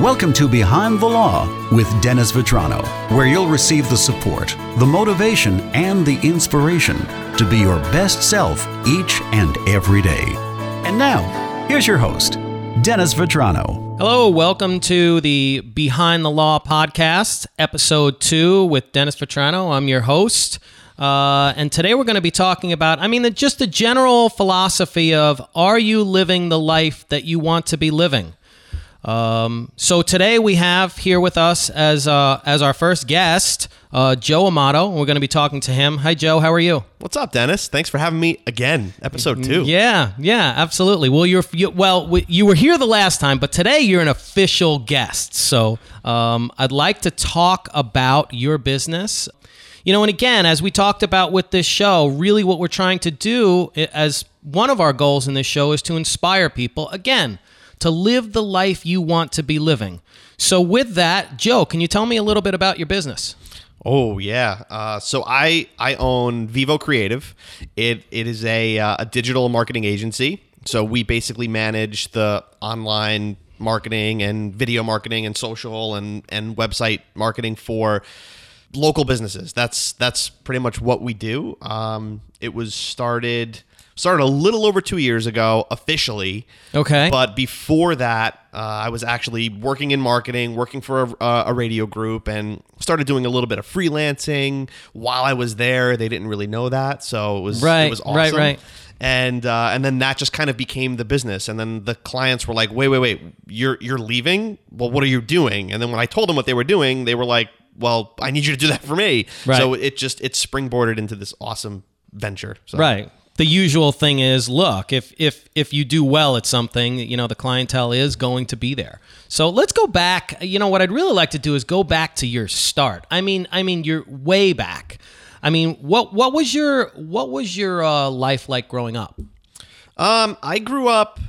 Welcome to Behind the Law with Dennis Vitrano, where you'll receive the support, the motivation, and the inspiration to be your best self each and every day. And now, here's your host, Dennis Vitrano. Hello, welcome to the Behind the Law podcast, episode two with Dennis Vitrano. I'm your host. Uh, and today we're going to be talking about, I mean, the, just the general philosophy of are you living the life that you want to be living? Um, so today we have here with us as uh, as our first guest, uh, Joe Amato. We're going to be talking to him. Hi, Joe. How are you? What's up, Dennis? Thanks for having me again. Episode two. Yeah, yeah, absolutely. Well, you're you, well, we, you were here the last time, but today you're an official guest. So um, I'd like to talk about your business. You know, and again, as we talked about with this show, really what we're trying to do as one of our goals in this show is to inspire people. Again to live the life you want to be living. So, with that, Joe, can you tell me a little bit about your business? Oh yeah. Uh, so I I own Vivo Creative. It it is a uh, a digital marketing agency. So we basically manage the online marketing and video marketing and social and and website marketing for local businesses. That's that's pretty much what we do. Um, it was started started a little over two years ago officially. Okay. But before that, uh, I was actually working in marketing, working for a, uh, a, radio group, and started doing a little bit of freelancing while I was there. They didn't really know that, so it was right, it was awesome. Right, right. And uh, and then that just kind of became the business. And then the clients were like, "Wait, wait, wait! You're you're leaving? Well, what are you doing?" And then when I told them what they were doing, they were like, "Well, I need you to do that for me." Right. So it just it springboarded into this awesome venture. So. Right the usual thing is look if if if you do well at something you know the clientele is going to be there so let's go back you know what i'd really like to do is go back to your start i mean i mean you're way back i mean what what was your what was your uh, life like growing up um i grew up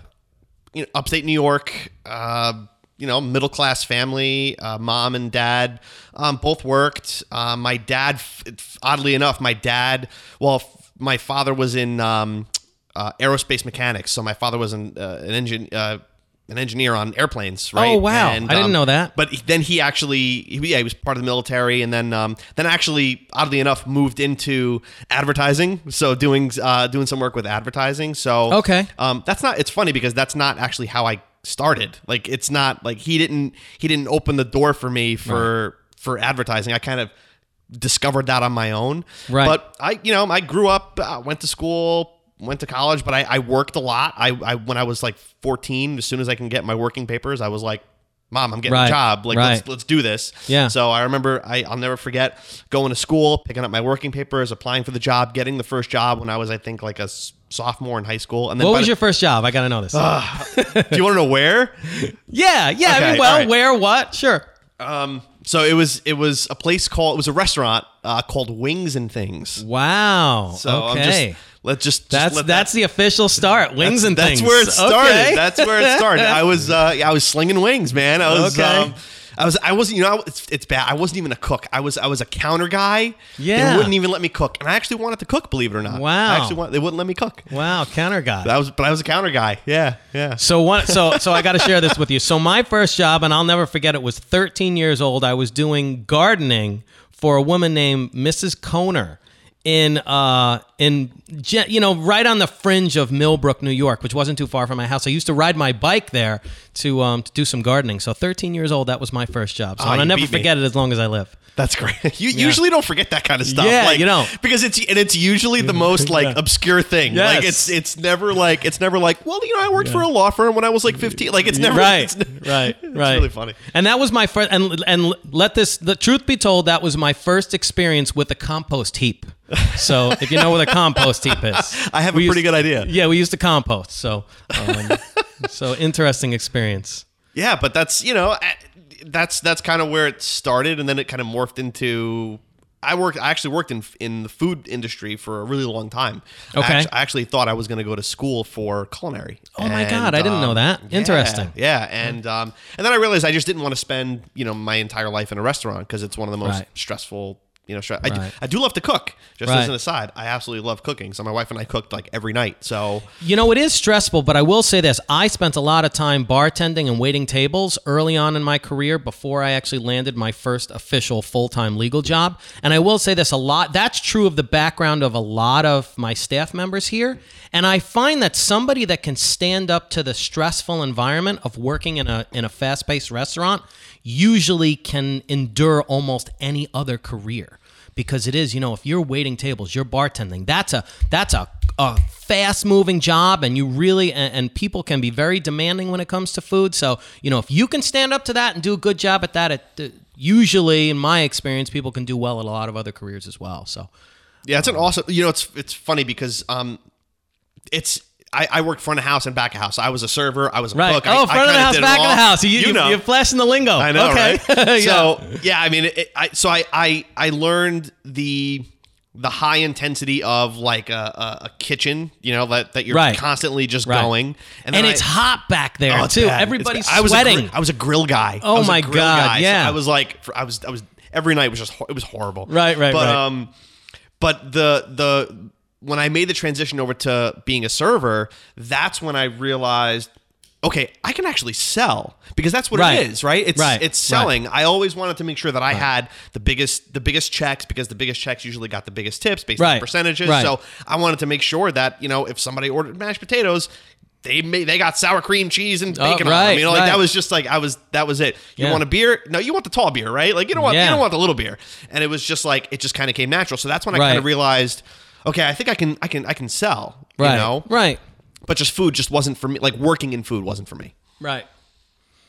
you know upstate new york uh you know, middle class family. Uh, mom and dad um, both worked. Uh, my dad, oddly enough, my dad, well, my father was in um, uh, aerospace mechanics, so my father was an, uh, an engine. Uh, an engineer on airplanes, right? Oh wow! And, I didn't um, know that. But then he actually, he, yeah, he was part of the military, and then, um, then actually, oddly enough, moved into advertising. So doing, uh, doing some work with advertising. So okay, um, that's not. It's funny because that's not actually how I started. Like, it's not like he didn't, he didn't open the door for me for right. for advertising. I kind of discovered that on my own. Right. But I, you know, I grew up, uh, went to school, went to college, but I, I worked a lot. I, I, when I was like 14, as soon as I can get my working papers, I was like, Mom, I'm getting right. a job. Like, right. let's let's do this. Yeah. So I remember I, I'll never forget going to school, picking up my working papers, applying for the job, getting the first job when I was, I think, like a sophomore in high school. And then what was the, your first job? I got to know this. Uh, do you want to know where? yeah, yeah. Okay, I mean, well, right. where, what? Sure. Um, so it was it was a place called it was a restaurant uh, called Wings and Things. Wow. So okay. Just, let's just, just that's let that's that, the official start. Wings and that's things. That's where it started. Okay. That's where it started. I was uh, yeah, I was slinging wings, man. I was okay. Um, I was I wasn't you know it's, it's bad. I wasn't even a cook. I was I was a counter guy. Yeah, they wouldn't even let me cook, and I actually wanted to cook. Believe it or not. Wow. I actually want, they wouldn't let me cook. Wow, counter guy. That was but I was a counter guy. Yeah, yeah. So one so so I got to share this with you. So my first job, and I'll never forget it, was 13 years old. I was doing gardening for a woman named Mrs. Koner in uh in you know right on the fringe of Millbrook, New York, which wasn't too far from my house. I used to ride my bike there to um to do some gardening. So 13 years old, that was my first job. So oh, I'll never forget me. it as long as I live. That's great. You yeah. usually don't forget that kind of stuff. Yeah, like, you know, because it's and it's usually the most like yeah. obscure thing. Yes. Like it's it's never like it's never like well you know I worked yeah. for a law firm when I was like fifteen. Like it's never right, it's, right, it's right. Really funny. And that was my first. And and let this the truth be told, that was my first experience with a compost heap. So if you know what a compost heap is, I have a pretty used, good idea. Yeah, we used to compost. So um, so interesting experience. Yeah, but that's you know that's that's kind of where it started, and then it kind of morphed into. I worked. I actually worked in in the food industry for a really long time. Okay. I actually, I actually thought I was going to go to school for culinary. Oh and, my god, I didn't um, know that. Interesting. Yeah, yeah. and um, and then I realized I just didn't want to spend you know my entire life in a restaurant because it's one of the most right. stressful you know. I, do, I do love to cook. Just Right. as an aside, I absolutely love cooking. So my wife and I cooked like every night. So You know, it is stressful, but I will say this. I spent a lot of time bartending and waiting tables early on in my career before I actually landed my first official full time legal job. And I will say this a lot. That's true of the background of a lot of my staff members here. And I find that somebody that can stand up to the stressful environment of working in a, in a fast paced restaurant usually can endure almost any other career because it is you know if you're waiting tables you're bartending that's a that's a, a fast moving job and you really and, and people can be very demanding when it comes to food so you know if you can stand up to that and do a good job at that it, uh, usually in my experience people can do well at a lot of other careers as well so yeah, it's an awesome. You know, it's it's funny because um, it's. I, I worked front of house and back of house. I was a server. I was a right cook. I- oh I front of the house back of the house you, you, know. you're flashing the lingo I know, okay right? Yeah. So yeah, I mean, it, I so I I I learned the the high intensity of like a, a, a kitchen, you know, that that you're Right. constantly just Right. going, and, then it's I- hot back there Oh, too bad. Everybody's. I was sweating A I was a grill guy. Oh I my God, guy. So yeah. I was like, I was, I was every night was just it was horrible. Right, right, but, right. um, but the the when I made the transition over to being a server, that's when I realized. Okay, I can actually sell because that's what Right. it is, right? It's Right, it's right. selling. I always wanted to make sure that I had the biggest the biggest checks because the biggest checks usually got the biggest tips based Right, on percentages. right. So I wanted to make sure that you know if somebody ordered mashed potatoes, they made, they got sour cream, cheese, and Oh, bacon. on them. right, You know, like right. that was just like I was. That was it. You Yeah. want a beer? No, you want the tall beer, right? Like you don't want Yeah. you don't want the little beer. And it was just like it just kind of came natural. So that's when I Right. kind of realized, okay, I think I can I can I can sell. right You know, right but just food just wasn't for me. Like working in food wasn't for me. right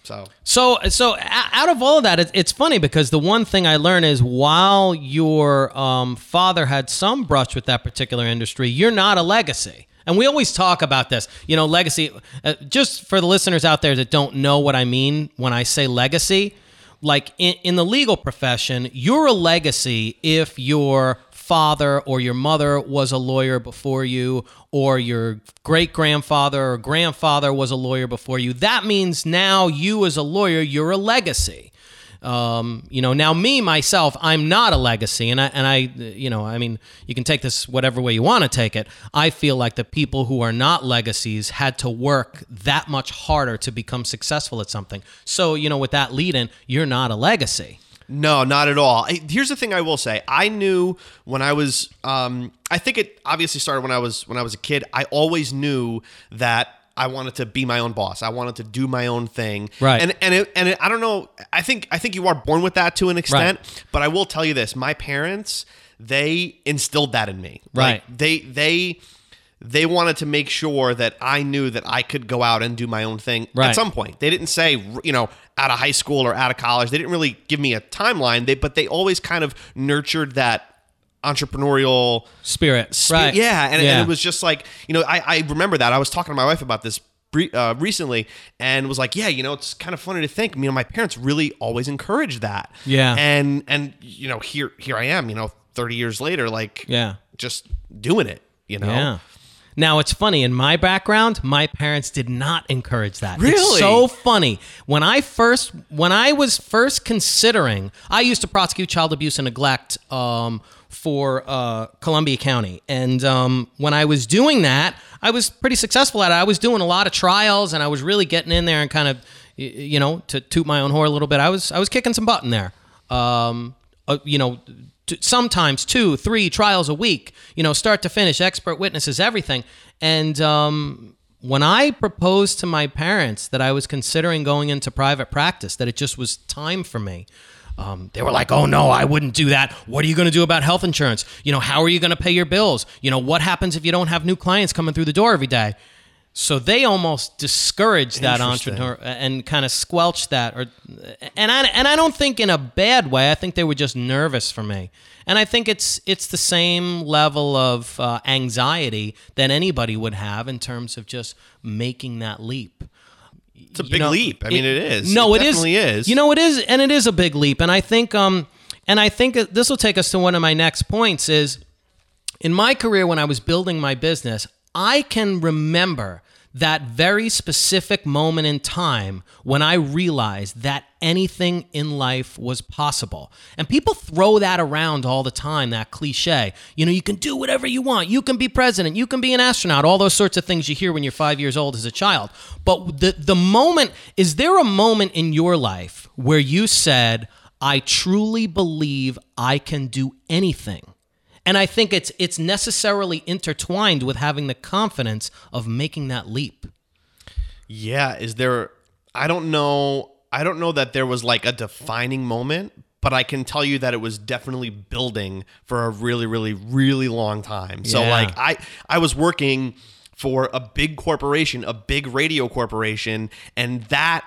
So So, so out of all of that, it's funny because the one thing I learned is while your um, father had some brush with that particular industry, you're not a legacy. And we always talk about this, you know, legacy. Uh, just for the listeners out there that don't know what I mean when I say legacy, like in, in the legal profession, you're a legacy if your father or your mother was a lawyer before you, or your great grandfather or grandfather was a lawyer before you. That means now you, as a lawyer, you're a legacy. Um, you know, now me myself, I'm not a legacy, and I and I, you know, I mean, you can take this whatever way you want to take it. I feel like the people who are not legacies had to work that much harder to become successful at something. So, you know, with that lead in, you're not a legacy. No, not at all. I- Here's the thing I will say. I knew when I was um I think it obviously started when I was when I was a kid. I always knew that I wanted to be my own boss. I wanted to do my own thing. Right. And and it, and it, I don't know, I think I think you are born with that to an extent, but I will tell you this. My parents, they instilled that in me. Like, Right. they they they wanted to make sure that I knew that I could go out and do my own thing Right. at some point. They didn't say, you know, out of high school or out of college. They didn't really give me a timeline. They, but they always kind of nurtured that entrepreneurial Spirit, spi- right? Yeah, and, Yeah. and it was just like, you know, I, I remember that. I was talking to my wife about this uh, recently and was like, yeah, you know, it's kind of funny to think, you know, my parents really always encouraged that. Yeah. And, and, you know, here, here I am, you know, 30 years later, like, Yeah. just doing it, you know? Yeah. Now it's funny in my background, my parents did not encourage that. It's Really? so funny. When I first when I was first considering, I used to prosecute child abuse and neglect um, for uh, Columbia County, and um, when I was doing that, I was pretty successful at it. I was doing a lot of trials, and I was really getting in there and kind of, you know, to toot my own horn a little bit. I was I was kicking some butt in there. Um, uh, you know, t- sometimes two, three trials a week, you know, start to finish, expert witnesses, everything. And um, when I proposed to my parents that I was considering going into private practice, that it just was time for me. Um, they were like, "Oh no, I wouldn't do that. What are you going to do about health insurance? You know, how are you going to pay your bills? You know, what happens if you don't have new clients coming through the door every day?" So they almost discouraged that entrepreneur and kind of squelched that, or and I and I don't think in a bad way. I think they were just nervous for me, and I think it's it's the same level of uh, anxiety that anybody would have in terms of just making that leap. It's a big leap. I mean, it is. No, it it is. definitely is. You know, it is, and it is a big leap. And I think, um, and I think this will take us to one of my next points. Is in my career when I was building my business, I can remember that very specific moment in time when I realized that anything in life was possible. And people throw that around all the time, that cliche. You know, you can do whatever you want. You can be president. You can be an astronaut. All those sorts of things you hear when you're five years old as a child. But the, the moment, is there a moment in your life where you said, I truly believe I can do anything? And I think it's it's necessarily intertwined with having the confidence of making that leap. Yeah, is there I don't know I don't know that there was like a defining moment, but I can tell you that it was definitely building for a really really really long time. So Yeah. like I I was working for a big corporation, a big radio corporation, and that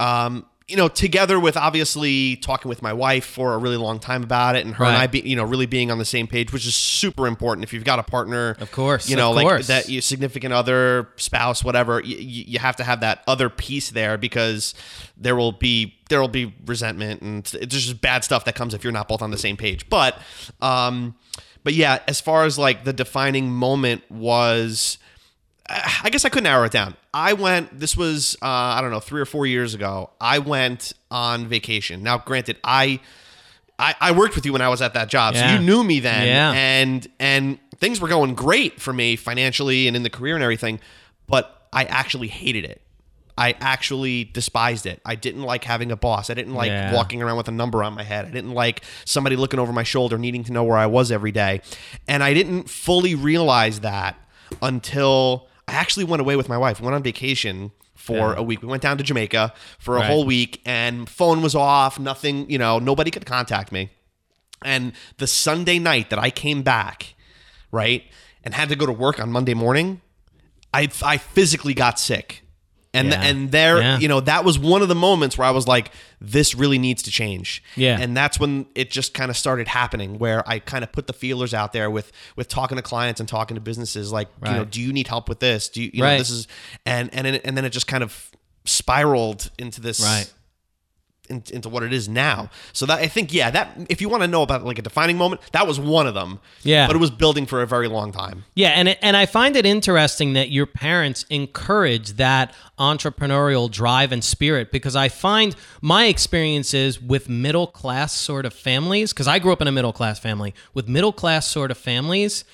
um you know, together with obviously talking with my wife for a really long time about it, and her and I, be, you know, really being on the same page, which is super important. If you've got a partner, Of course, you know, like course. that, your significant other, spouse, whatever, you, you have to have that other piece there because there will be there will be resentment and it's just bad stuff that comes if you're not both on the same page. But, um, but yeah, as far as like the defining moment was. I guess I could narrow it down. I went. This was uh, I don't know three or four years ago. I went on vacation. Now, granted, I I, I worked with you when I was at that job, Yeah. so you knew me then, Yeah. and and things were going great for me financially and in the career and everything. But I actually hated it. I actually despised it. I didn't like having a boss. I didn't like Yeah. walking around with a number on my head. I didn't like somebody looking over my shoulder, needing to know where I was every day. And I didn't fully realize that until I actually went away with my wife. We went on vacation for Yeah. a week. We went down to Jamaica for a Right. whole week, and phone was off. Nothing, you know, nobody could contact me. And the Sunday night that I came back, right, and had to go to work on Monday morning, I I physically got sick. And Yeah. and there, Yeah. you know, that was one of the moments where I was like, this really needs to change. Yeah. And that's when it just kind of started happening where I kind of put the feelers out there with with talking to clients and talking to businesses like, you know, do you need help with this? Do you, you know, this is and and then- and then it just kind of spiraled into this Right. In, into what it is now. So that I think, yeah, that if you want to know about like a defining moment, that was one of them. Yeah. but it was building for a very long time. Yeah, and it, and I find it interesting that your parents encourage that entrepreneurial drive and spirit because I find my experiences with middle class sort of families because I grew up in a middle class family with middle class sort of families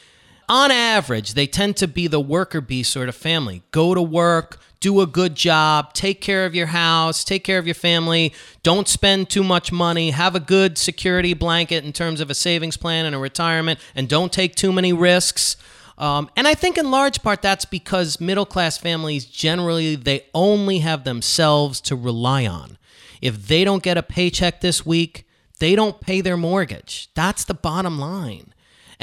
on average they tend to be the worker bee sort of family go to work do a good job take care of your house take care of your family don't spend too much money have a good security blanket in terms of a savings plan and a retirement and don't take too many risks um, and I think in large part that's because middle class families generally they only have themselves to rely on. If they don't get a paycheck this week, they don't pay their mortgage. That's the bottom line.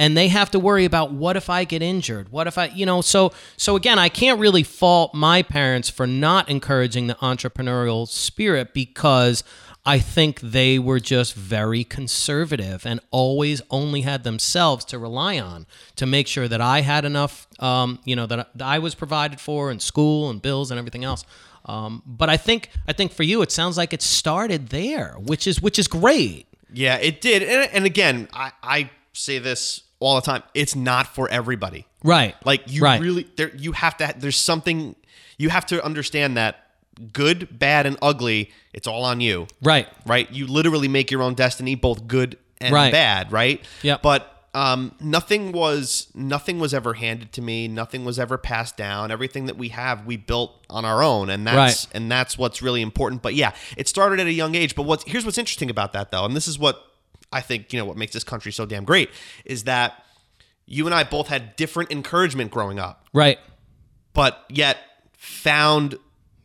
And they have to worry about what if I get injured? What if I, you know, so so again, I can't really fault my parents for not encouraging the entrepreneurial spirit because I think they were just very conservative and always only had themselves to rely on to make sure that I had enough, um, you know, that I- was provided for in school and bills and everything else. Um, but I think I think for you, it sounds like it started there, which is which is great. Yeah, it did. And, and again, I, I say this all the time. It's not for everybody. Right. Like you Right. really there you have to there's something you have to understand that good, bad and ugly, it's all on you. Right. Right? You literally make your own destiny both good and Right. bad, right? Yeah. But um, nothing was nothing was ever handed to me. Nothing was ever passed down. Everything that we have, we built on our own, and that's Right. and that's what's really important. But yeah, it started at a young age. But what's here's what's interesting about that though, and this is what I think you know what makes this country so damn great is that you and I both had different encouragement growing up, Right. but yet found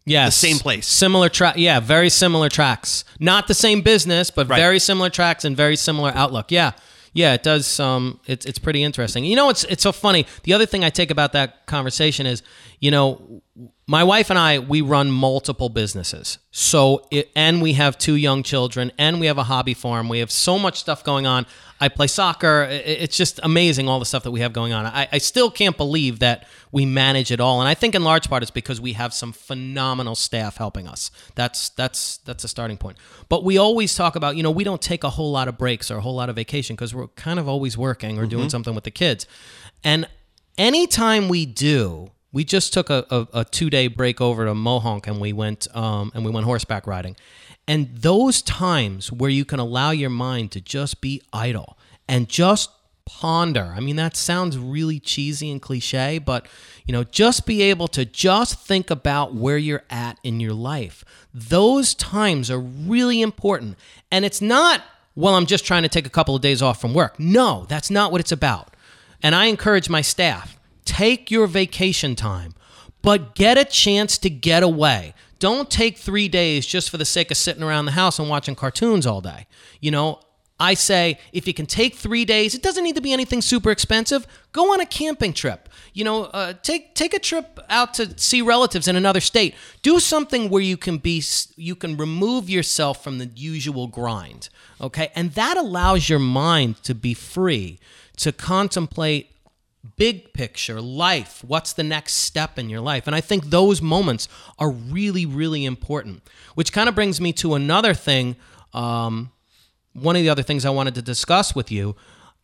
Yes. The same place. Similar track. Yeah, very similar tracks. Not the same business, but Right. very similar tracks and very similar outlook. Yeah. Yeah, it does. Um, it's it's pretty interesting. You know, it's it's so funny. The other thing I take about that conversation is, you know, my wife and I we run multiple businesses. So it, and we have two young children, and we have a hobby farm. We have so much stuff going on. I play soccer. It's just amazing all the stuff that we have going on. I, I still can't believe that we manage it all, and I think in large part it's because we have some phenomenal staff helping us. That's that's that's a starting point. But we always talk about you know we don't take a whole lot of breaks or a whole lot of vacation because we're kind of always working or doing mm-hmm. something with the kids, and anytime we do we just took a, a, a two day break over to Mohonk and we went um, and we went horseback riding. And those times where you can allow your mind to just be idle and just ponder. I mean, that sounds really cheesy and cliche, but you know, just be able to just think about where you're at in your life. Those times are really important. And it's not, well, I'm just trying to take a couple of days off from work. No, that's not what it's about. And I encourage my staff take your vacation time, but get a chance to get away. Don't take three days just for the sake of sitting around the house and watching cartoons all day. You know, I say if you can take three days, it doesn't need to be anything super expensive. Go on a camping trip. You know, uh, take take a trip out to see relatives in another state. Do something where you can be you can remove yourself from the usual grind. Okay, and that allows your mind to be free to contemplate big picture life what's the next step in your life? And i think those moments are really really important which kind of brings me to another thing um, one of the other things i wanted to discuss with you.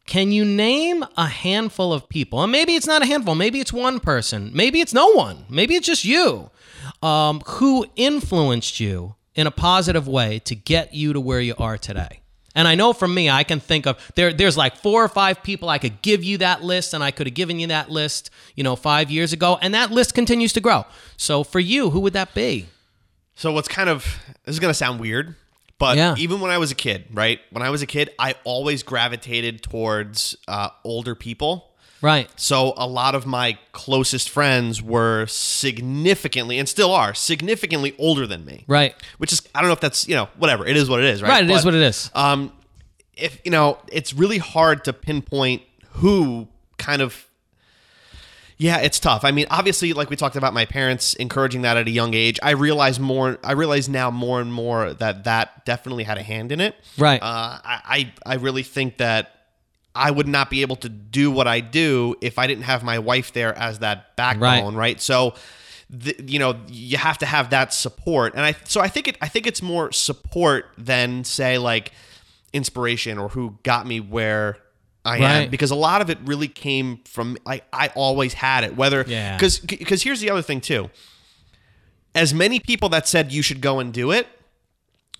Can you name a handful of people and maybe it's not a handful maybe it's one person maybe it's no one maybe it's just you um, who influenced you in a positive way to get you to where you are today and I know from me, I can think of there. There's like four or five people I could give you that list, and I could have given you that list, you know, five years ago, and that list continues to grow. So for you, who would that be? So what's kind of this is gonna sound weird, but Yeah. even when I was a kid, right? When I was a kid, I always gravitated towards uh, older people. Right. So a lot of my closest friends were significantly and still are significantly older than me. Right. Which is I don't know if that's, you know, whatever. It is what it is, right? Right. It is But, what it is. Um if you know, it's really hard to pinpoint who kind of yeah, it's tough. I mean, obviously, like we talked about, my parents encouraging that at a young age. I realize more. I realize now more and more that that definitely had a hand in it. Right. Uh, I, I I really think that I would not be able to do what I do if I didn't have my wife there as that backbone. Right. So, the, you know, you have to have that support, and I so I think it. I think it's more support than say like inspiration or who got me where I am because a lot of it really came from like I always had it whether Yeah. because because here's the other thing too as many people that said you should go and do it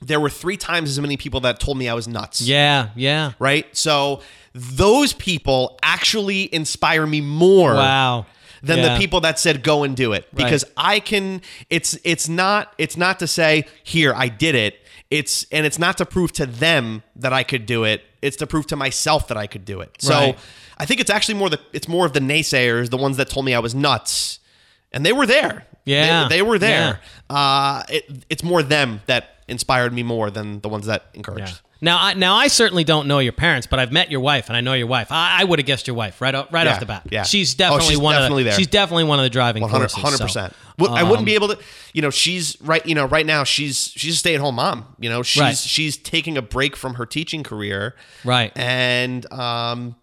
there were three times as many people that told me I was nuts Yeah. Yeah. right so those people actually inspire me more Wow. than Yeah. the people that said go and do it Right. because I can it's it's not it's not to say here I did it it's and it's not to prove to them that I could do it it's to prove to myself that I could do it so Right. I think it's actually more the it's more of the naysayers the ones that told me I was nuts and they were there Yeah. they, they were there uh it, it's more them that inspired me more than the ones that encouraged Yeah. Now, I, now I certainly don't know your parents, but I've met your wife, and I know your wife. I, I would have guessed your wife right off, right Yeah, off the bat. yeah. she's Oh, definitely she's one definitely of the, there. she's definitely one of the driving 100 forces. so, percent. I wouldn't be um, able to. You know, she's right. You know, right now she's she's a stay at home mom. You know, she's Right. she's taking a break from her teaching career. Right. And um,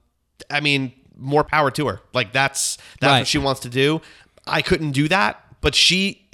I mean, more power to her. Like that's that's Right. what she wants to do. I couldn't do that, but she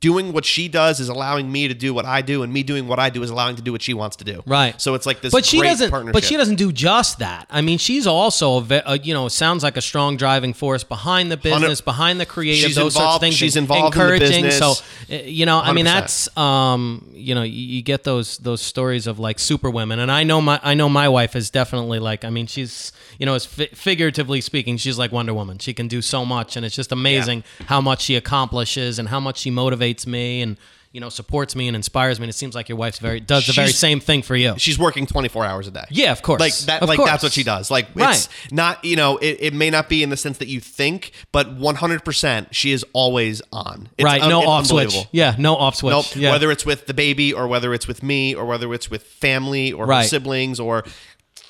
doing what she does is allowing me to do what I do, and me doing what I do is allowing to do what she wants to do. Right. So it's like this. but she great doesn't. Partnership. But she doesn't do just that. I mean, she's also a, ve- a you know sounds like a strong driving force behind the business, behind the creative, She's those sorts of things. she's involved in the encouraging. business. So uh, you know, I mean, 100%. that's um, you know, you, you get those those stories of like super women, and I know my I know my wife is definitely like. I mean, she's you know, fi- figuratively speaking, she's like Wonder Woman. She can do so much, and it's just amazing how much she accomplishes and how much she motivates me and. You know, supports me and inspires me, and it seems like your wife's very does the very same thing for you. She's working 24 hours a day. Yeah, of course. Like that Of like course. that's what she does. Like Right. it's not, you know, it, it may not be in the sense that you think, but 100% she is always on. It's right, un- no off switch. Yeah, no off switch. Nope. Yeah. Whether it's with the baby or whether it's with me or whether it's with family or Right. siblings or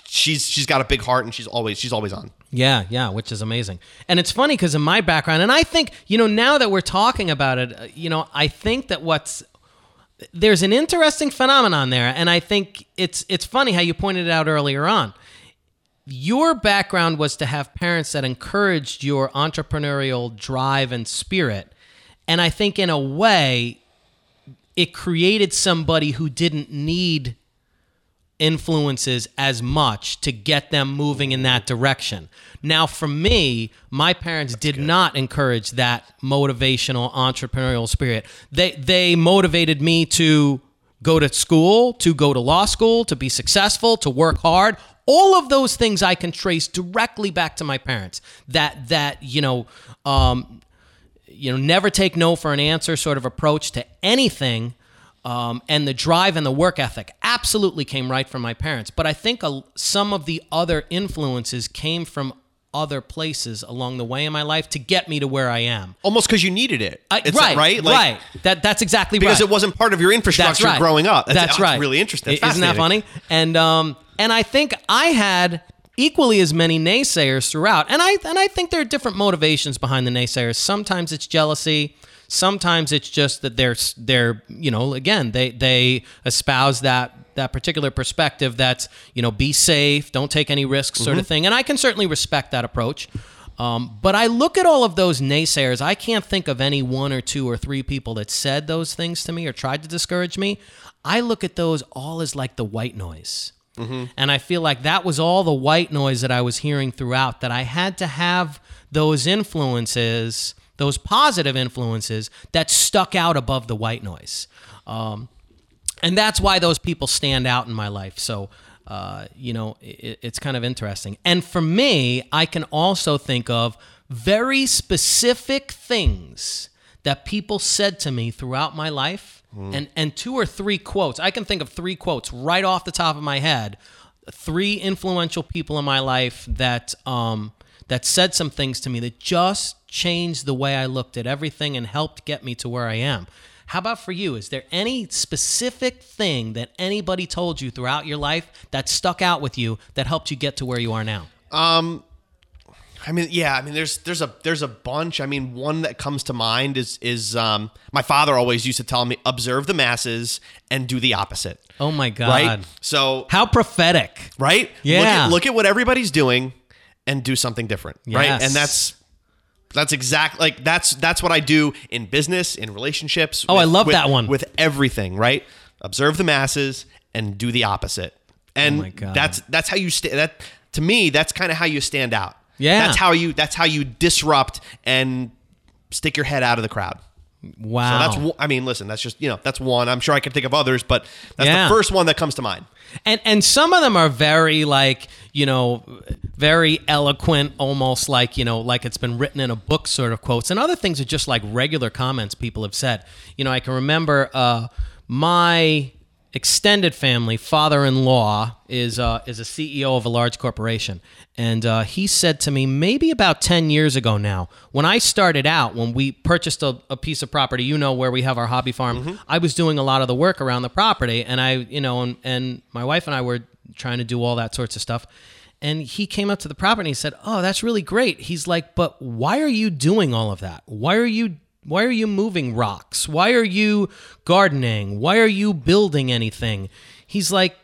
she's she's got a big heart and she's always she's always on. yeah, yeah, which is amazing. And it's funny because in my background, and I think you know now that we're talking about it, uh, you know, I think that what's there's an interesting phenomenon there, and I think it's it's funny how you pointed it out earlier on. Your background was to have parents that encouraged your entrepreneurial drive and spirit, and I think in a way, it created somebody who didn't need influences as much to get them moving in that direction. Now, for me, my parents did not encourage that motivational entrepreneurial spirit. They they motivated me to go to school, to go to law school, to be successful, to work hard. All of those things I can trace directly back to my parents. That that you know, um, you know, never take no for an answer sort of approach to anything. Um, and the drive and the work ethic absolutely came right from my parents. But I think a, some of the other influences came from other places along the way in my life to get me to where I am. Almost because you needed it. I- right, right, right. That that's exactly right. Because right. it wasn't part of your infrastructure That's right. growing up. That's, oh, right. really interesting. That's Isn't that funny? And um, and I think I had equally as many naysayers throughout. And I and I think there are different motivations behind the naysayers. Sometimes it's jealousy. Sometimes it's just that they're they're you know again they they espouse that that particular perspective that's you know be safe, don't take any risks, sort of Mm-hmm. thing. And I can certainly respect that approach. Um, but I look at all of those naysayers. I can't think of any one or two or three people that said those things to me or tried to discourage me. I look at those all as like the white noise. And I feel like that was all the white noise that I was hearing throughout, that I had to have those influences, those positive influences that stuck out above the white noise. Um, and that's why those people stand out in my life. So, uh, you know, it, it's kind of interesting. And for me, I can also think of very specific things that people said to me throughout my life, and and two or three quotes. I can think of three quotes right off the top of my head. Three influential people in my life that um, that said some things to me that just changed the way I looked at everything and helped get me to where I am. How about for you? Is there any specific thing that anybody told you throughout your life that stuck out with you that helped you get to where you are now? Um, I mean, yeah. I mean, there's there's a there's a bunch. I mean, one that comes to mind is is um, my father always used to tell me, observe the masses and do the opposite. Oh my God. Right. So How prophetic. right. Yeah. Look at, look at what everybody's doing and do something different. Right. And that's that's exactly like that's that's what I do in business, in relationships. Oh, I love with- that one. With everything, right? Observe the masses and do the opposite. And Oh that's that's how you sta that to me, that's kind of how you stand out. Yeah. That's how you that's how you disrupt and stick your head out of the crowd. Wow. So that's I mean, listen, that's just, you know, that's one. I'm sure I can think of others, but that's Yeah. the first one that comes to mind. and and some of them are very like you know very eloquent almost like you know like it's been written in a book sort of quotes and other things are just like regular comments people have said you know i can remember uh my extended family father-in-law is uh, is a ceo of a large corporation. And uh, he said to me maybe about 10 years ago now when i started out when we purchased a, a piece of property you know where we have our hobby farm i was doing a lot of the work around the property and i you know and, and my wife and i were trying to do all that sorts of stuff. And he came up to the property and he said oh that's really great. He's like but why are you doing all of that? Why are you why are you moving rocks why are you gardening why are you building anything he's like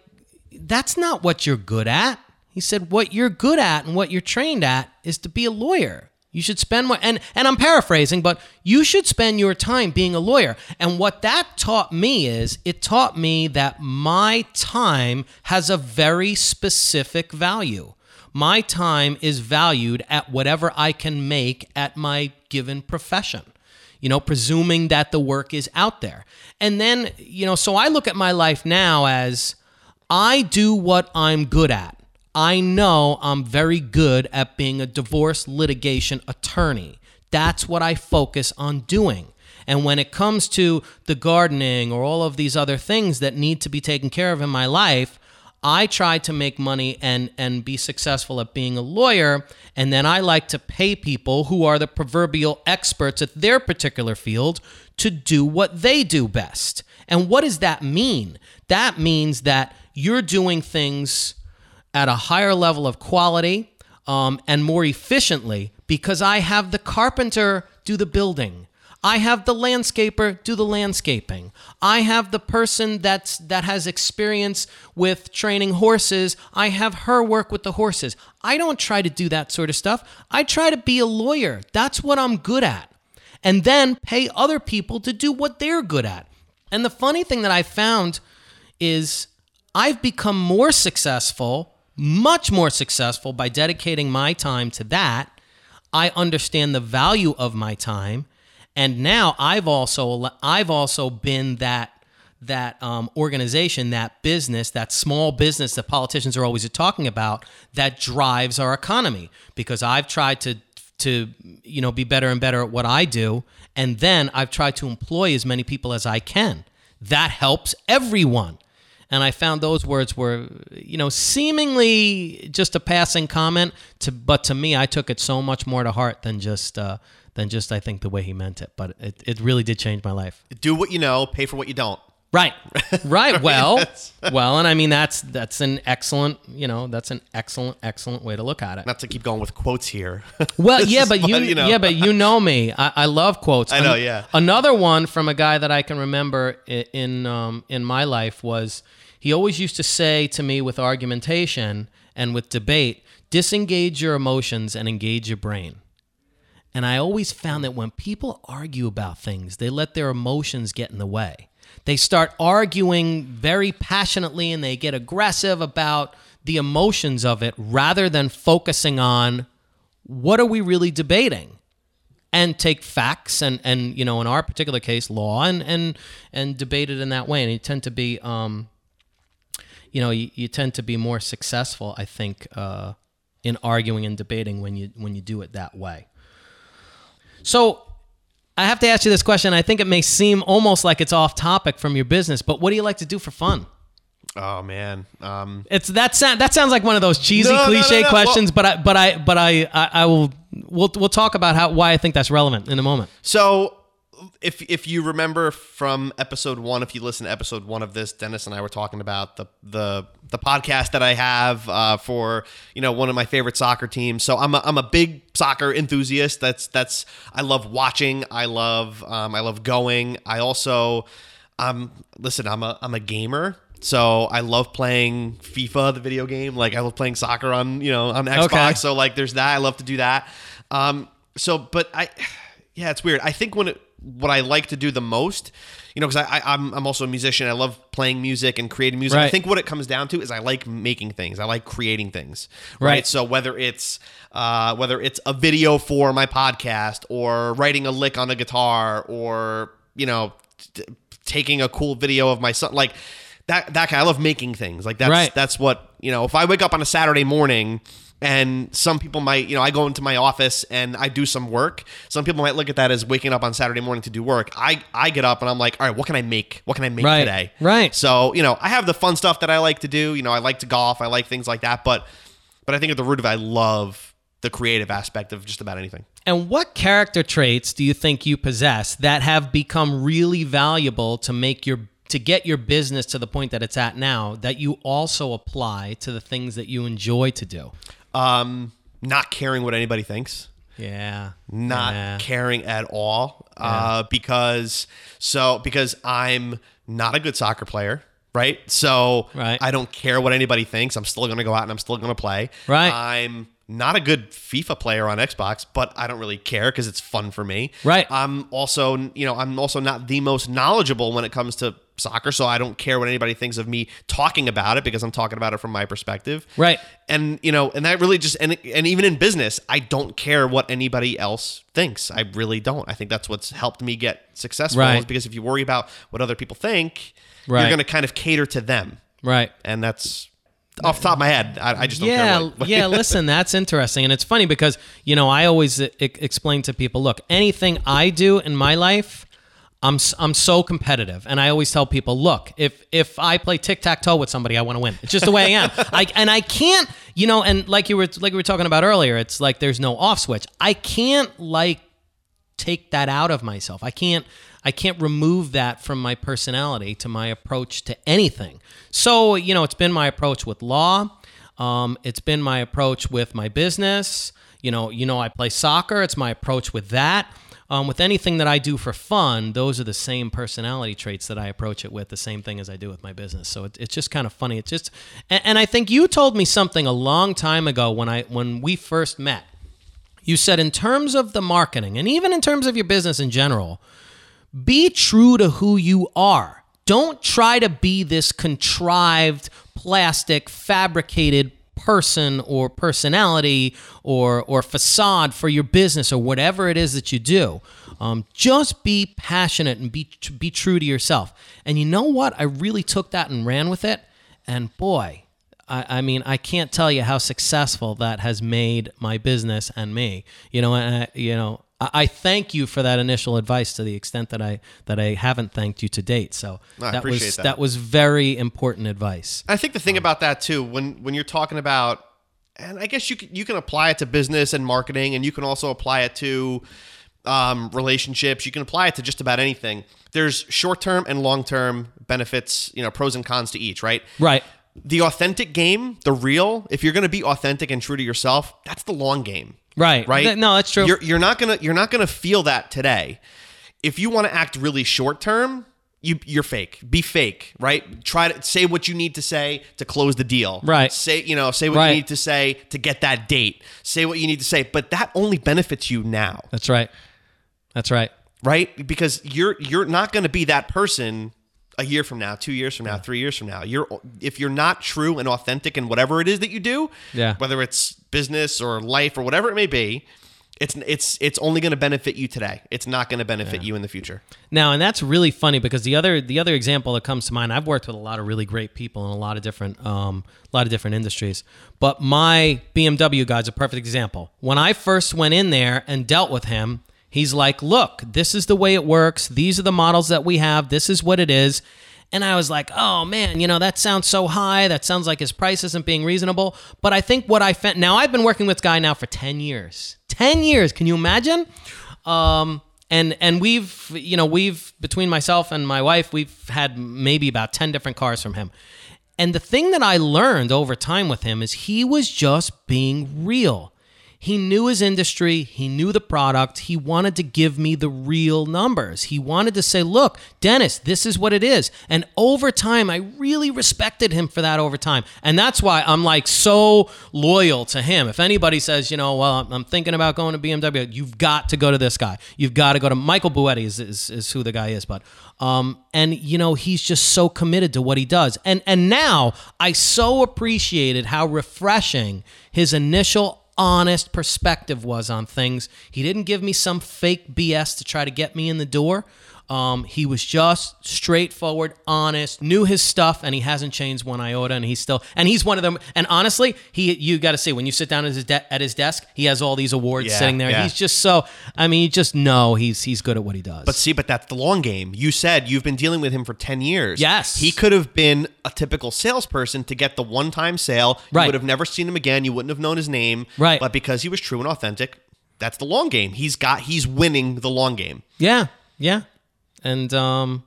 that's not what you're good at. He said, what you're good at and what you're trained at is to be a lawyer. You should spend more, and, and I'm paraphrasing, but you should spend your time being a lawyer. And what that taught me is it taught me that my time has a very specific value. My time is valued at whatever I can make at my given profession you know, presuming that the work is out there. And then, you know, so I look at my life now as I do what I'm good at. I know I'm very good at being a divorce litigation attorney. That's what I focus on doing. And when it comes to the gardening or all of these other things that need to be taken care of in my life, I try to make money and and be successful at being a lawyer, and then I like to pay people who are the proverbial experts at their particular field to do what they do best. And what does that mean? That means that you're doing things at a higher level of quality um, and more efficiently because I have the carpenter do the building. I have the landscaper do the landscaping. I have the person that's that has experience with training horses. I have her work with the horses. I don't try to do that sort of stuff. I try to be a lawyer. That's what I'm good at. And then pay other people to do what they're good at. And the funny thing that I found is I've become more successful, much more successful by dedicating my time to that. I understand the value of my time, and now I've also I've also been that that um, organization, that business, that small business that politicians are always talking about that drives our economy. Because I've tried to to you know be better and better at what I do, and then I've tried to employ as many people as I can. That helps everyone. And I found those words were, you know, seemingly just a passing comment. To but to me, I took it so much more to heart than just uh, than just I think the way he meant it. But it, it really did change my life. Do what you know, pay for what you don't. Right. Right. Well, well, and I mean that's that's an excellent, you know, that's an excellent, excellent way to look at it. Not to keep going with quotes here. Well, yeah, but you, you know. yeah, but you know me. I, I love quotes. I know, An- yeah. Another one from a guy that I can remember i- in um, in my life was he always used to say to me with argumentation and with debate, disengage your emotions and engage your brain. And I always found that when people argue about things, they let their emotions get in the way. They start arguing very passionately and they get aggressive about the emotions of it rather than focusing on what are we really debating and take facts and and you know in our particular case law and and and debate it in that way. And you tend to be um you know you, you tend to be more successful i think uh in arguing and debating when you when you do it that way. So I have to ask you this question. I think it may seem almost like it's off topic from your business, but what do you like to do for fun? oh man. Um, It's that sound, that sounds like one of those cheesy No, no, no, cliche no. questions, but I but I but I, I I will we'll we'll talk about how why I think that's relevant in a moment. So, if if you remember from episode one, if you listen to episode one of this, Dennis and I were talking about the the the podcast that I have uh, for you know one of my favorite soccer teams. So I'm a, I'm a big soccer enthusiast. That's that's I love watching. I love um, I love going. I also um listen. I'm a I'm a gamer. So I love playing FIFA, the video game. Like I love playing soccer on you know on Xbox. Okay. So like there's that. I love to do that. Um, so but I yeah, it's weird. I think when it, what I like to do the most, you know, because I, I I'm I'm also a musician. I love playing music and creating music. I think what it comes down to is I like making things. I like creating things. Right. Right. So whether it's uh, whether it's a video for my podcast or writing a lick on a guitar or you know t- taking a cool video of my son like that that kind I love making things like that's Right. that's what you know if I wake up on a Saturday morning and some people might you know I go into my office and I do some work. Some people might look at that as waking up on Saturday morning to do work. I I get up and I'm like all right what can I make? What can I make Right. today? Right. so you know I have the fun stuff that I like to do. You know I like to golf. I like things like that. But but I think at the root of it I love the creative aspect of just about anything. And what character traits do you think you possess that have become really valuable to make your to get your business to the point that it's at now that you also apply to the things that you enjoy to do? Um not caring what anybody thinks Yeah. not Yeah. caring at all uh, because so because I'm not a good soccer player. Right. So Right. I don't care what anybody thinks. I'm still going to go out and I'm still going to play. Right. I'm not a good FIFA player on Xbox, but I don't really care because it's fun for me. Right. I'm also, you know, I'm also not the most knowledgeable when it comes to soccer, so I don't care what anybody thinks of me talking about it because I'm talking about it from my perspective. Right. And you know, and that really just and and even in business, I don't care what anybody else thinks. I really don't. I think that's what's helped me get successful Right. is because if you worry about what other people think, Right. you're going to kind of cater to them, Right. and that's off the top of my head. I, I just don't yeah, care. What, yeah. Listen, that's interesting, and it's funny because you know I always e- explain to people, look, anything I do in my life, I'm I'm so competitive, and I always tell people, look, if if I play tic tac toe with somebody, I want to win. It's just the way I am. I and I can't, you know, and like you were like we were talking about earlier, it's like there's no off switch. I can't like take that out of myself. I can't I can't remove that from my personality to my approach to anything. So, you know, it's been my approach with law. Um, it's been my approach with my business. You know, you know, I play soccer. It's my approach with that. Um, with anything that I do for fun, those are the same personality traits that I approach it with. The same thing as I do with my business. So it, it's just kind of funny. It's just, and, and I think you told me something a long time ago when I when we first met. You said in terms of the marketing and even in terms of your business in general, be true to who you are. don't try to be this contrived, plastic, fabricated person or personality or or facade for your business or whatever it is that you do. Um, just be passionate and be be true to yourself. And you know what? I really took that and ran with it. And boy, I, I mean, I can't tell you how successful that has made my business and me. You know, I, you know, I, thank you for that initial advice to the extent that I that I haven't thanked you to date. So I that was appreciate that. was very important advice. I think the thing about that too, when when you're talking about, and I guess you can, you can apply it to business and marketing, and you can also apply it to um, relationships. You can apply it to just about anything. There's short term and long term benefits, you know, pros and cons to each, right? Right. The authentic game, the real, if you're going to be authentic and true to yourself, that's the long game. Right. Right? Th- No, that's true. You're, you're not gonna you're not gonna feel that today. If you want to act really short term, you you're fake. Be fake, right? Try to say what you need to say to close the deal. Right. Say you know say what Right. you need to say to get that date. Say what you need to say, but that only benefits you now, that's right. That's right. right? Because you're you're not going to be that person a year from now, two years from now, three years from now. You're if you're not true and authentic in whatever it is that you do, Yeah. whether it's business or life or whatever it may be, it's it's it's only going to benefit you today. It's not going to benefit you in the future. Now, and that's really funny because the other the other example that comes to mind, I've worked with a lot of really great people in a lot of different um, a lot of different industries, but my BMW guy's a perfect example. When I first went in there and dealt with him, he's like, "Look, this is the way it works. These are the models that we have. This is what it is." And I was like, "Oh man, you know that sounds so high. That sounds like his price isn't being reasonable." But I think what I found now, I've been working with this guy now for ten years. Ten years. Can you imagine? Um, and and we've you know we've between myself and my wife we've had maybe about 10 different cars from him and the thing that i learned over time with him is he was just being real he knew his industry. He knew the product. He wanted to give me the real numbers. He wanted to say look dennis this is what it is. And over time i really respected him for that over time. And that's why i'm like so loyal to him. If anybody says you know well i'm thinking about going to bmw you've got to go to this guy. You've got to go to michael buetti is, is, is who the guy is but um, and you know he's just so committed to what he does. And and now i so appreciated how refreshing his initial honest perspective was on things. He didn't give me some fake BS to try to get me in the door. Um, he was just straightforward, honest, knew his stuff, and he hasn't changed one iota. And he's still, and he's one of them. And honestly, he, you got to see when you sit down at his de- at his desk, he has all these awards Yeah, sitting there. yeah. He's just so. I mean, you just know he's he's good at what he does. But see, but that's the long game. You said you've been dealing with him for 10 years. Yes. He could have been a typical salesperson to get the one time sale. You Right. would have never seen him again. You wouldn't have known his name. Right. But because he was true and authentic, that's the long game. He's got, he's winning the long game. Yeah, yeah, and um,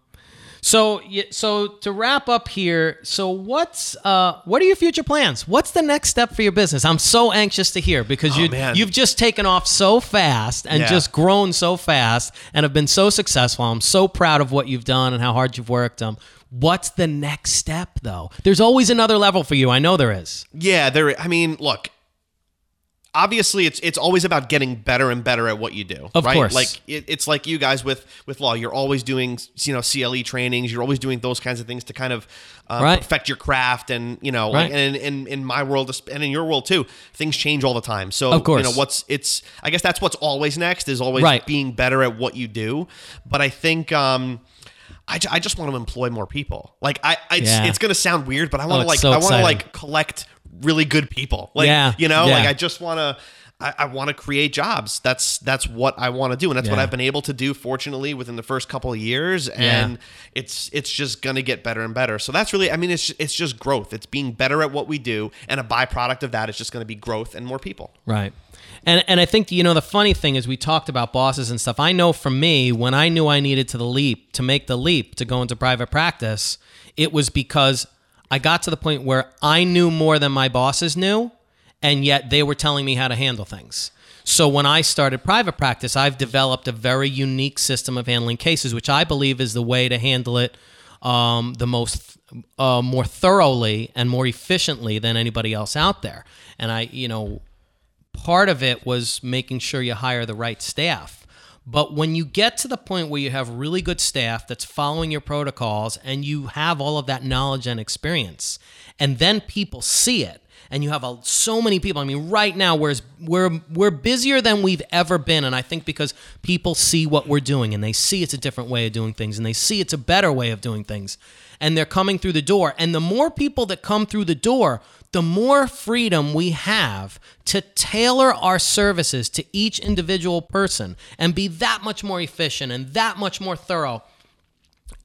so so to wrap up here, so what's uh, what are your future plans? What's the next step for your business? I'm so anxious to hear because you Oh, man. you've just taken off so fast and Yeah. just grown so fast and have been so successful. I'm so proud of what you've done and how hard you've worked. Um, what's the next step though? There's always another level for you. I know there is. Yeah, there. I mean, look. Obviously, it's it's always about getting better and better at what you do. Of right? course. like it, it's like you guys with with law. You're always doing you know CLE trainings. You're always doing those kinds of things to kind of uh, Right. perfect your craft. And you know, like, and in in my world and in your world too, things change all the time. So Of course. you know what's it's. I guess that's what's always next is always Right. being better at what you do. But I think. um I, I just want to employ more people. Like I, I it's, Yeah. it's gonna sound weird, but I want Oh, to like so I want to like collect really good people. Like Yeah, you know, yeah. like I just want to. I, I want to create jobs. That's that's what I want to do, and that's what I've been able to do. Fortunately, within the first couple of years, and it's it's just gonna get better and better. So that's really, I mean, it's it's just growth. It's being better at what we do, and a byproduct of that is just going to be growth and more people. Right. And and I think you know the funny thing is we talked about bosses and stuff. I know for me when I knew I needed to the leap to make the leap to go into private practice, it was because I got to the point where I knew more than my bosses knew and yet they were telling me how to handle things. So when I started private practice, I've developed a very unique system of handling cases, which I believe is the way to handle it um, the most uh, more thoroughly and more efficiently than anybody else out there. And I, you know, part of it was making sure you hire the right staff. But when you get to the point where you have really good staff that's following your protocols and you have all of that knowledge and experience, and then people see it, and you have a, so many people. I mean, right now we're we're we're busier than we've ever been, and I think because people see what we're doing and they see it's a different way of doing things, and they see it's a better way of doing things, and they're coming through the door. And the more people that come through the door, the more freedom we have to tailor our services to each individual person and be that much more efficient and that much more thorough.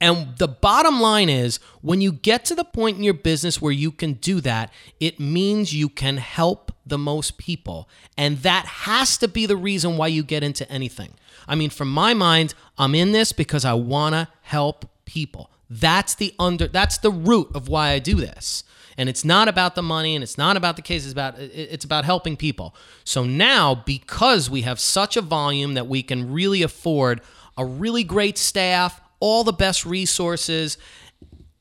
And the bottom line is when you get to the point in your business where you can do that, it means you can help the most people. And that has to be the reason why you get into anything. I mean, from my mind, I'm in this because I want to help people. That's the under that's the root of why I do this. And it's not about the money and it's not about the cases about it's about helping people. So now because we have such a volume that we can really afford a really great staff, all the best resources,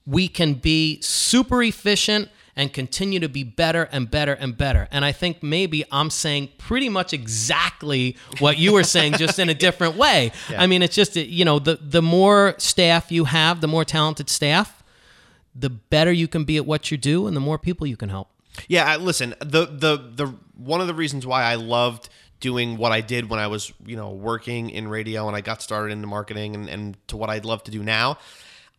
we can be super efficient and continue to be better and better and better. And I think maybe I'm saying pretty much exactly what you were saying, just in a different way. Yeah. I mean, it's just you know, the the more staff you have, the more talented staff, the better you can be at what you do, and the more people you can help. Yeah, listen, the the the one of the reasons why I loved doing what I did when I was, you know, working in radio and I got started into marketing and, and to what I'd love to do now.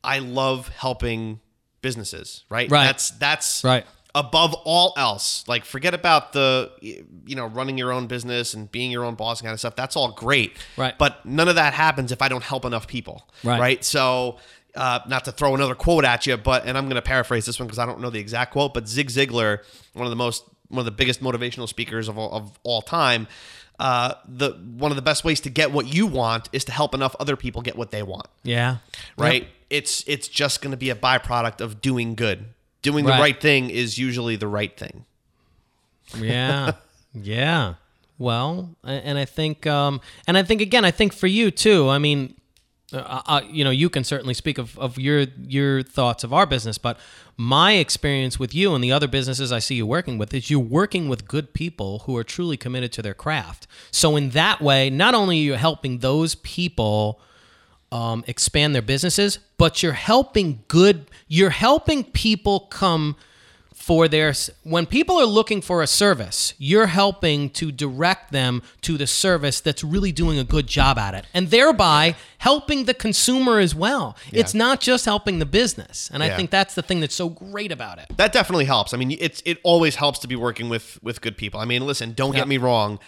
I love helping businesses, right? Right. That's that's right. Above all else, like forget about the you know running your own business and being your own boss and kind of stuff. That's all great, right? But none of that happens if I don't help enough people, right? Right. So uh, not to throw another quote at you, but and I'm going to paraphrase this one because I don't know the exact quote, but Zig Ziglar, one of the most one of the biggest motivational speakers of all, of all time. Uh, the one of the best ways to get what you want is to help enough other people get what they want. Yeah. Right. Yep. It's it's just going to be a byproduct of doing good. Doing right. the right thing is usually the right thing. Yeah. yeah. Well, and I think, um, and I think again, I think for you too. I mean, uh, uh, you know, you can certainly speak of, of your your thoughts of our business, but my experience with you and the other businesses I see you working with is you're working with good people who are truly committed to their craft. So in that way, not only are you helping those people um, expand their businesses, but you're helping good. You're helping people come for their when people are looking for a service you're helping to direct them to the service that's really doing a good job at it and thereby helping the consumer as well yeah. it's not just helping the business and yeah. i think that's the thing that's so great about it that definitely helps i mean it's it always helps to be working with with good people i mean listen don't get me wrong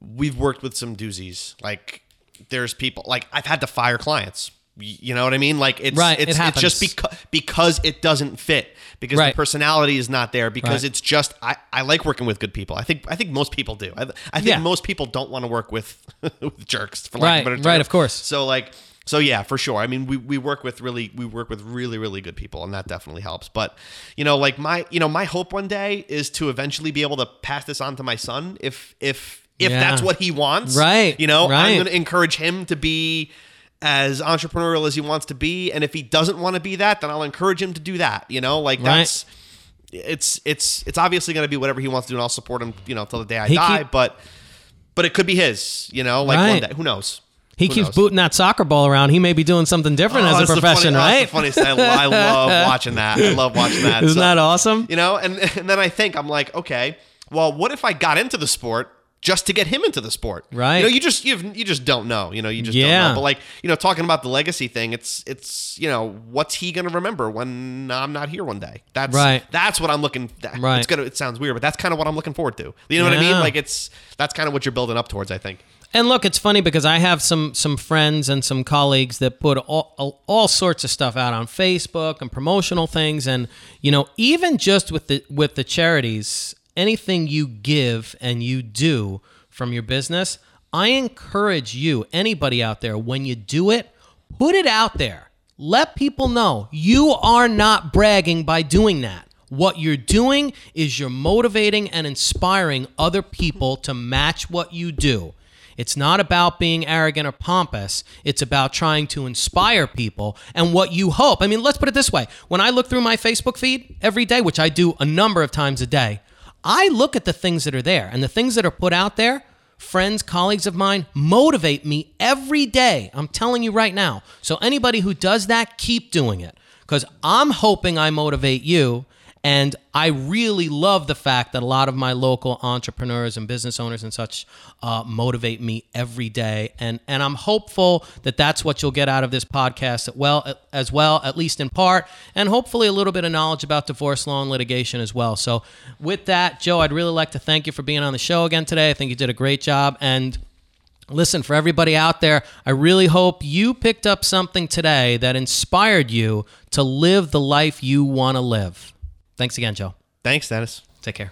we've worked with some doozies like there's people like i've had to fire clients you know what I mean? Like it's right, it's, it it's just because because it doesn't fit because right. the personality is not there because right. it's just I, I like working with good people. I think I think most people do. I, I think yeah. most people don't want to work with with jerks for lack right, of a better term. Right, of course. So like so yeah, for sure. I mean, we, we work with really we work with really really good people, and that definitely helps. But you know, like my you know my hope one day is to eventually be able to pass this on to my son if if if yeah. that's what he wants. Right. You know, right. I'm going to encourage him to be as entrepreneurial as he wants to be and if he doesn't want to be that then i'll encourage him to do that you know like that's it's it's it's obviously going to be whatever he wants to do and i'll support him you know till the day i he die keep, but but it could be his you know like right. one day who knows he Who keeps knows? booting that soccer ball around. He may be doing something different oh, as a profession, funny, right? Funny. I, I love watching that. I love watching that. Isn't so, that awesome? You know, and and then I think I'm like, okay, well, what if I got into the sport just to get him into the sport. Right. You know, you just you you just don't know. You know, you just yeah. don't know. But like, you know, talking about the legacy thing, it's it's you know, what's he gonna remember when I'm not here one day? That's right. That's what I'm looking. Right. It's gonna. It sounds weird, but that's kind of what I'm looking forward to. You know yeah. what I mean? Like it's that's kind of what you're building up towards. I think. And look, it's funny because I have some some friends and some colleagues that put all, all, all sorts of stuff out on Facebook and promotional things, and you know, even just with the with the charities anything you give and you do from your business, I encourage you, anybody out there, when you do it, put it out there. Let people know you are not bragging by doing that. What you're doing is you're motivating and inspiring other people to match what you do. It's not about being arrogant or pompous. It's about trying to inspire people and what you hope. I mean, let's put it this way. When I look through my Facebook feed every day, which I do a number of times a day, I look at the things that are there, and the things that are put out there friends, colleagues of mine motivate me every day. I'm telling you right now. So, anybody who does that, keep doing it because I'm hoping I motivate you. And I really love the fact that a lot of my local entrepreneurs and business owners and such uh, motivate me every day. And, and I'm hopeful that that's what you'll get out of this podcast as well, as well, at least in part, and hopefully a little bit of knowledge about divorce law and litigation as well. So, with that, Joe, I'd really like to thank you for being on the show again today. I think you did a great job. And Listen, for everybody out there, I really hope you picked up something today that inspired you to live the life you want to live. Thanks again, Joe. Thanks, Dennis. Take care.